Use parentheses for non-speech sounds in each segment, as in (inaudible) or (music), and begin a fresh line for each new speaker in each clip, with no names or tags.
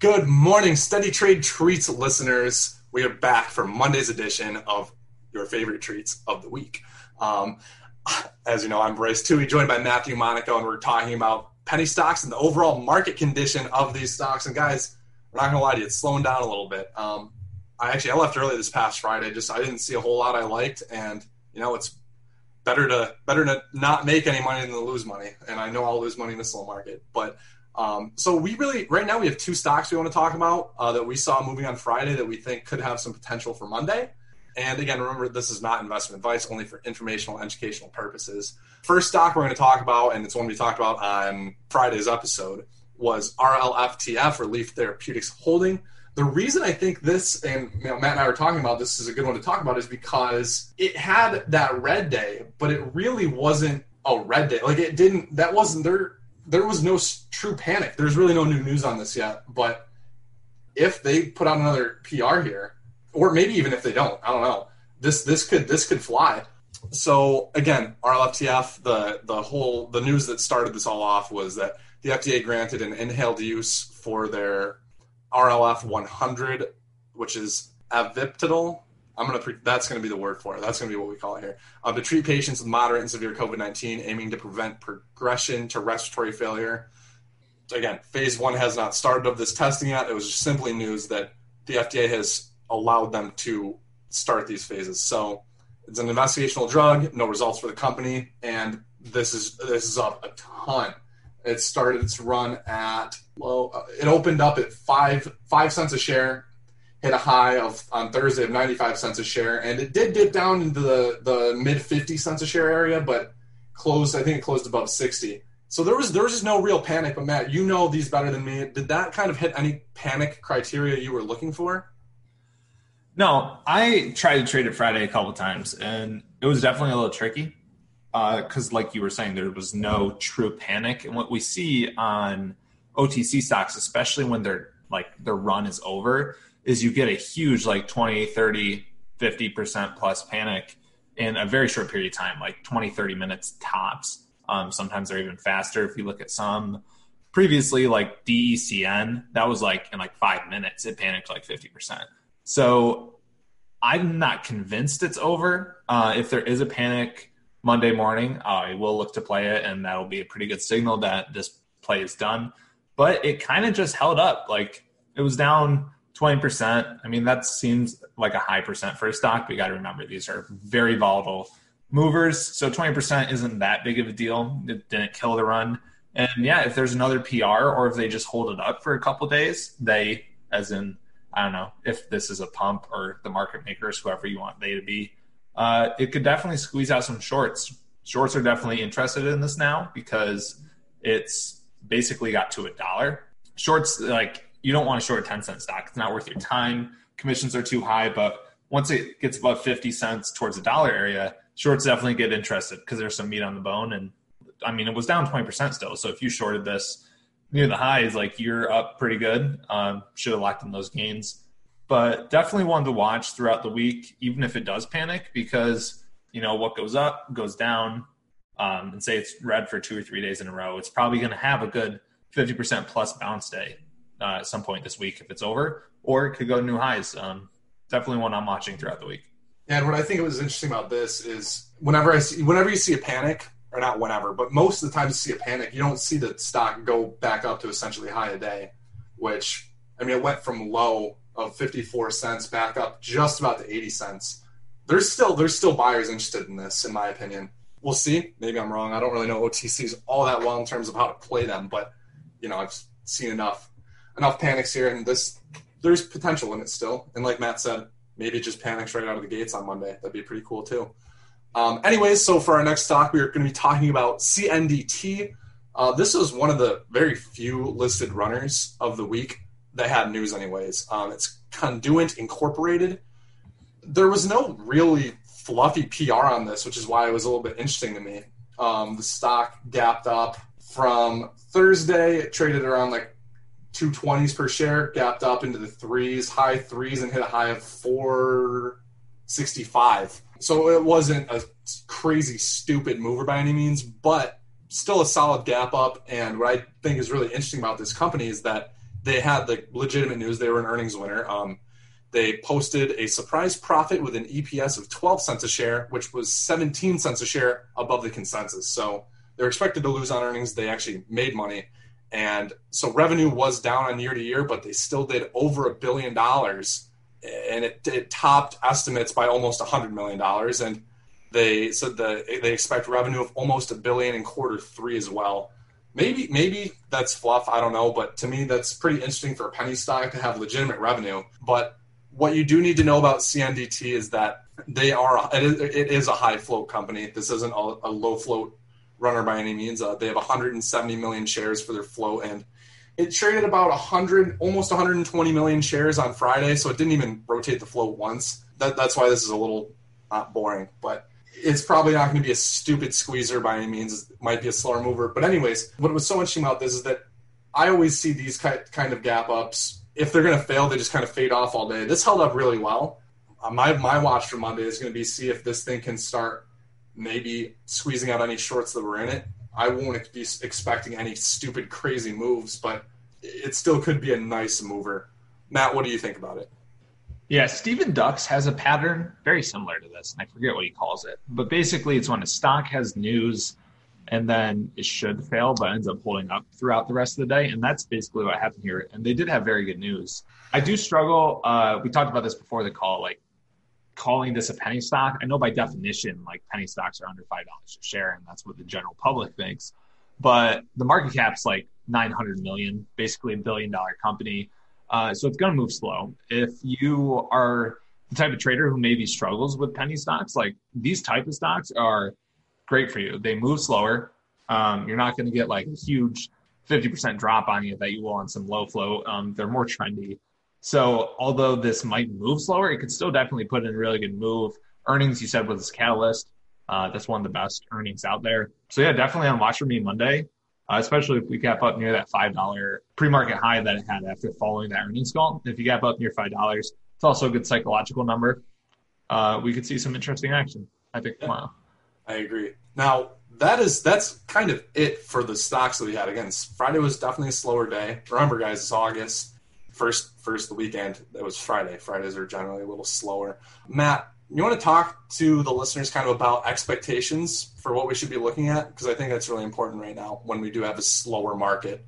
Good morning, Steady Trade Treats listeners. We are back for Monday's edition of your favorite treats of the week. Um, as you know, I'm Bryce Tuohey, joined by Matthew Monaco, and we're talking about penny stocks and the overall market condition of these stocks. And guys, we're not gonna lie to you, it's slowing down a little bit. Um, I actually I left early this past Friday. Just I didn't see a whole lot I liked, and you know it's better to better to not make any money than to lose money. And I know I'll lose money in the slow market, but um, so we really right now we have two stocks we want to talk about uh, that we saw moving on Friday that we think could have some potential for Monday. And again, remember this is not investment advice, only for informational, educational purposes. First stock we're going to talk about, and it's one we talked about on Friday's episode, was RLFTF Leaf Therapeutics Holding. The reason I think this, and you know, Matt and I were talking about this, is a good one to talk about, is because it had that red day, but it really wasn't a red day. Like it didn't. That wasn't there. There was no true panic. There's really no new news on this yet. But if they put out another PR here, or maybe even if they don't, I don't know. This this could this could fly. So again, RLFTF, the the whole the news that started this all off was that the FDA granted an inhaled use for their RLF 100, which is aviptidal. I'm gonna pre- that's gonna be the word for it. That's gonna be what we call it here. Uh, to treat patients with moderate and severe COVID-19, aiming to prevent progression to respiratory failure. Again, phase one has not started of this testing yet. It was just simply news that the FDA has allowed them to start these phases. So it's an investigational drug, no results for the company, and this is this is up a ton. It started its run at low. Uh, it opened up at five five cents a share, hit a high of on Thursday of ninety five cents a share, and it did dip down into the the mid fifty cents a share area, but closed. I think it closed above sixty. So there was there was just no real panic. But Matt, you know these better than me. Did that kind of hit any panic criteria you were looking for?
No, I tried to trade it Friday a couple times, and it was definitely a little tricky because, uh, like you were saying, there was no true panic. And what we see on OTC stocks, especially when they're like their run is over, is you get a huge like 20, 30, 50% plus panic in a very short period of time, like 20, 30 minutes tops. Um, sometimes they're even faster. If you look at some previously, like DECN, that was like in like five minutes, it panicked like 50%. So I'm not convinced it's over. Uh, if there is a panic, Monday morning, I will look to play it, and that'll be a pretty good signal that this play is done. But it kind of just held up. Like it was down 20%. I mean, that seems like a high percent for a stock, but you got to remember these are very volatile movers. So 20% isn't that big of a deal. It didn't kill the run. And yeah, if there's another PR or if they just hold it up for a couple days, they, as in, I don't know if this is a pump or the market makers, whoever you want they to be, uh, it could definitely squeeze out some shorts. Shorts are definitely interested in this now because it's basically got to a dollar. Shorts, like you don't want to short a 10 cent stock. It's not worth your time. Commissions are too high, but once it gets above 50 cents towards the dollar area, shorts definitely get interested because there's some meat on the bone. And I mean, it was down 20% still. So if you shorted this near the highs, like you're up pretty good. Um, should have locked in those gains but definitely one to watch throughout the week, even if it does panic, because you know what goes up goes down. Um, and say it's red for two or three days in a row, it's probably going to have a good 50% plus bounce day uh, at some point this week if it's over, or it could go to new highs. Um, definitely one I'm watching throughout the week.
And what I think was interesting about this is whenever I see, whenever you see a panic, or not whenever, but most of the time you see a panic, you don't see the stock go back up to essentially high a day, which I mean it went from low of 54 cents back up just about to 80 cents. There's still there's still buyers interested in this, in my opinion. We'll see. Maybe I'm wrong. I don't really know OTCs all that well in terms of how to play them, but you know I've seen enough enough panics here, and this there's potential in it still. And like Matt said, maybe just panics right out of the gates on Monday. That'd be pretty cool too. Um, anyways, so for our next talk, we are going to be talking about CNDT. Uh, this was one of the very few listed runners of the week that had news anyways. Um, it's Conduent Incorporated. There was no really fluffy PR on this, which is why it was a little bit interesting to me. Um, the stock gapped up from Thursday. It traded around like 220s per share, gapped up into the threes, high threes, and hit a high of 465. So it wasn't a crazy stupid mover by any means, but still a solid gap up. And what I think is really interesting about this company is that they had the legitimate news. They were an earnings winner. Um, they posted a surprise profit with an EPS of 12 cents a share, which was 17 cents a share above the consensus. So they're expected to lose on earnings. They actually made money. And so revenue was down on year to year, but they still did over a billion dollars. And it, it topped estimates by almost a $100 million. And they said that they expect revenue of almost a billion in quarter three as well. Maybe maybe that's fluff. I don't know, but to me that's pretty interesting for a penny stock to have legitimate revenue. But what you do need to know about CNDT is that they are it is, a high float company. This isn't a low float runner by any means. Uh, they have 170 million shares for their float, and it traded about 100, almost 120 million shares on Friday. So it didn't even rotate the float once. That, that's why this is a little boring, but it's probably not going to be a stupid squeezer by any means. It might be a slower mover, but anyways, what was so interesting about this is that I always see these kind of gap ups if they're going to fail, they just kind of fade off all day. This held up really well. Uh, my my watch for Monday is going to be see if this thing can start maybe squeezing out any shorts that were in it. I won't be expecting any stupid crazy moves, but it still could be a nice mover. Matt, what do you think about it?
Yeah, Steven Dux has a pattern very similar to this, and I forget what he calls it. But basically, it's when a stock has news and then it should fail, but ends up holding up throughout the rest of the day. And that's basically what happened here. And they did have very good news. I do struggle. Uh, we talked about this before the call, like calling this a penny stock. I know by definition, like penny stocks are under five dollars a share, and that's what the general public thinks. But the market cap's like 900 million, basically a billion dollar company. Uh, so it's going to move slow. If you are the type of trader who maybe struggles with penny stocks, like these type of stocks are great for you. They move slower. Um, you're not going to get like a huge 50% drop on you that you will on some low flow. Um, they're more trendy. So although this might move slower, it could still definitely put in a really good move. Earnings, you said, was catalyst. Uh, that's one of the best earnings out there. So yeah, definitely on watch for me Monday, uh, especially if we gap up near that five dollar pre-market high that it had after following that earnings call. If you gap up near five dollars, it's also a good psychological number. Uh, we could see some interesting action. I think tomorrow.
I agree. Now that is that's kind of it for the stocks that we had. Again, Friday was definitely a slower day. Remember, guys, it's August first. First the weekend. It was Friday. Fridays are generally a little slower. Matt, you want to talk to the listeners kind of about expectations for what we should be looking at because I think that's really important right now when we do have a slower market.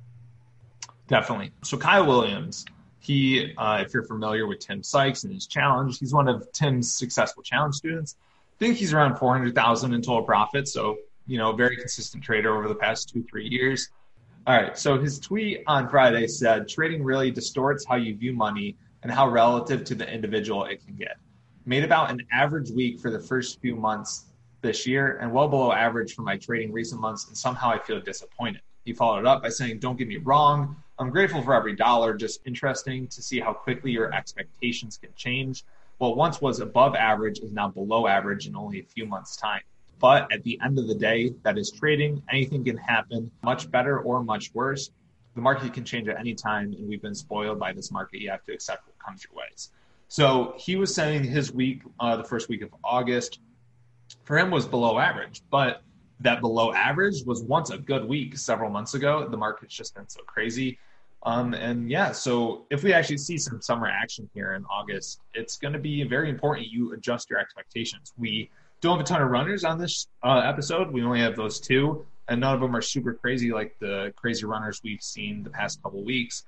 Definitely. So Kyle Williams, he, uh, if you're familiar with Tim Sykes and his challenge, he's one of Tim's successful challenge students I think he's around 400,000 in total profit. So, you know, very consistent trader over the past two, three years. All right. So his tweet on Friday said trading really distorts how you view money and how relative to the individual it can get. Made about an average week for the first few months this year and well below average for my trading recent months. And somehow I feel disappointed. He followed it up by saying, Don't get me wrong. I'm grateful for every dollar. Just interesting to see how quickly your expectations can change what once was above average is now below average in only a few months' time. But at the end of the day, that is trading. Anything can happen, much better or much worse. The market can change at any time, and we've been spoiled by this market. You have to accept what comes your ways. So he was saying his week, uh, the first week of August, for him was below average, but that below average was once a good week several months ago. The market's just been so crazy. Um, and yeah, so if we actually see some summer action here in August, it's going to be very important you adjust your expectations. We don't have a ton of runners on this uh, episode. We only have those two, and none of them are super crazy like the crazy runners we've seen the past couple weeks.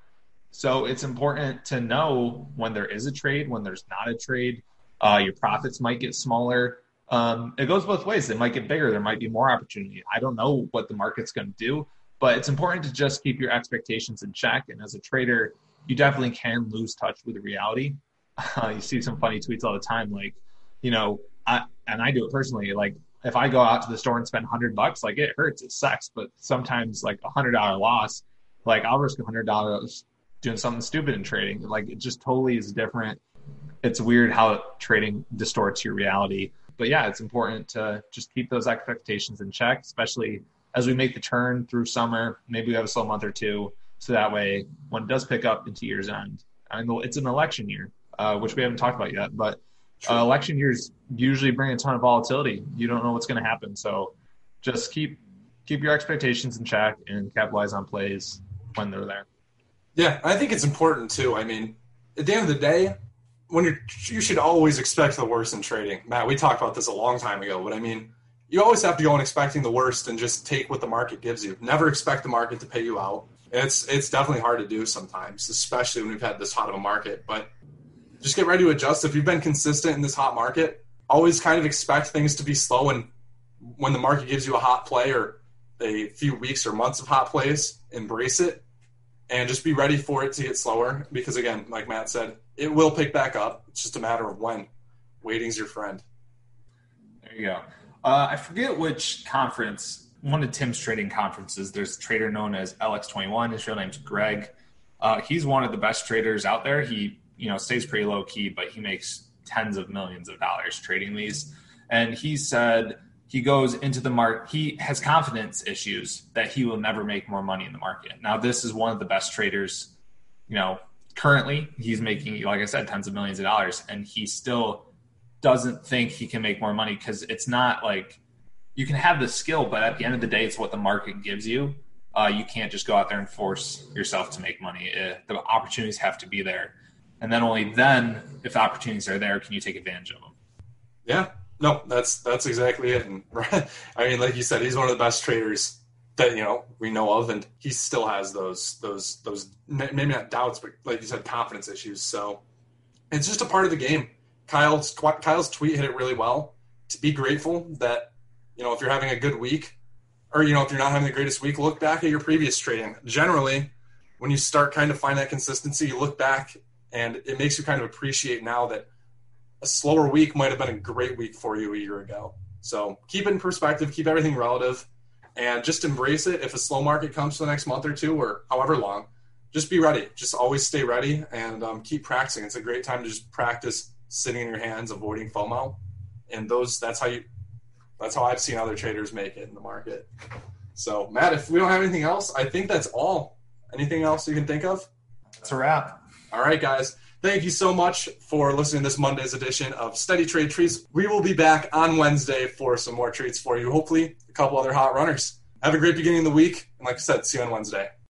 So it's important to know when there is a trade, when there's not a trade. Uh, your profits might get smaller. Um, it goes both ways. They might get bigger. There might be more opportunity. I don't know what the market's going to do. But it's important to just keep your expectations in check. And as a trader, you definitely can lose touch with reality. Uh, (laughs) you see some funny tweets all the time, like, you know, I, and I do it personally. Like, if I go out to the store and spend hundred bucks, like it hurts, it sucks. But sometimes, like a hundred dollar loss, like I'll risk a hundred dollars doing something stupid in trading. Like it just totally is different. It's weird how trading distorts your reality. But yeah, it's important to just keep those expectations in check, especially as we make the turn through summer, maybe we have a slow month or two. So that way, when it does pick up into year's end, and it's an election year, uh, which we haven't talked about yet, but uh, election years usually bring a ton of volatility. You don't know what's going to happen, so just keep keep your expectations in check and capitalize on plays when they're there.
Yeah, I think it's important too. I mean, at the end of the day, when you're you should always expect the worst in trading. Matt, we talked about this a long time ago, but I mean, you always have to go in expecting the worst and just take what the market gives you. Never expect the market to pay you out. It's it's definitely hard to do sometimes, especially when we've had this hot of a market. But just get ready to adjust. If you've been consistent in this hot market, always kind of expect things to be slow. And when the market gives you a hot play or a few weeks or months of hot plays, embrace it and just be ready for it to get slower. Because again, like Matt said, it will pick back up. It's just a matter of when. Waiting's your friend.
There you go. Uh, I forget which conference, one of Tim's trading conferences. There's a trader known as LX21. His real name's Greg. Uh, he's one of the best traders out there. He, you know, stays pretty low key, but he makes tens of millions of dollars trading these. And he said he goes into the market. He has confidence issues that he will never make more money in the market. Now, this is one of the best traders, you know, currently. He's making, like I said, tens of millions of dollars, and he still doesn't think he can make more money because it's not like you can have the skill, but at the end of the day, it's what the market gives you. Uh, you can't just go out there and force yourself to make money. Uh, the opportunities have to be there, and then only then, if the opportunities are there, can you take advantage of them.
Yeah, no, that's that's exactly it. And (laughs) I mean, like you said, he's one of the best traders that you know we know of, and he still has those those those maybe not doubts, but like you said, confidence issues. So it's just a part of the game. Kyle's Kyle's tweet hit it really well. To be grateful that you know if you're having a good week, or you know if you're not having the greatest week, look back at your previous trading. Generally, when you start kind of find that consistency, you look back and it makes you kind of appreciate now that a slower week might have been a great week for you a year ago. So keep it in perspective, keep everything relative, and just embrace it. If a slow market comes for the next month or two or however long, just be ready. Just always stay ready and um, keep practicing. It's a great time to just practice sitting in your hands, avoiding FOMO, and those that's how you that's how I've seen other traders make it in the market. So Matt, if we don't have anything else, I think that's all. Anything else you can think of?
That's a wrap.
All right, guys. Thank you so much for listening to this Monday's edition of Steady Trade Treats. We will be back on Wednesday for some more treats for you. Hopefully, a couple other hot runners. Have a great beginning of the week. And like I said, see you on Wednesday.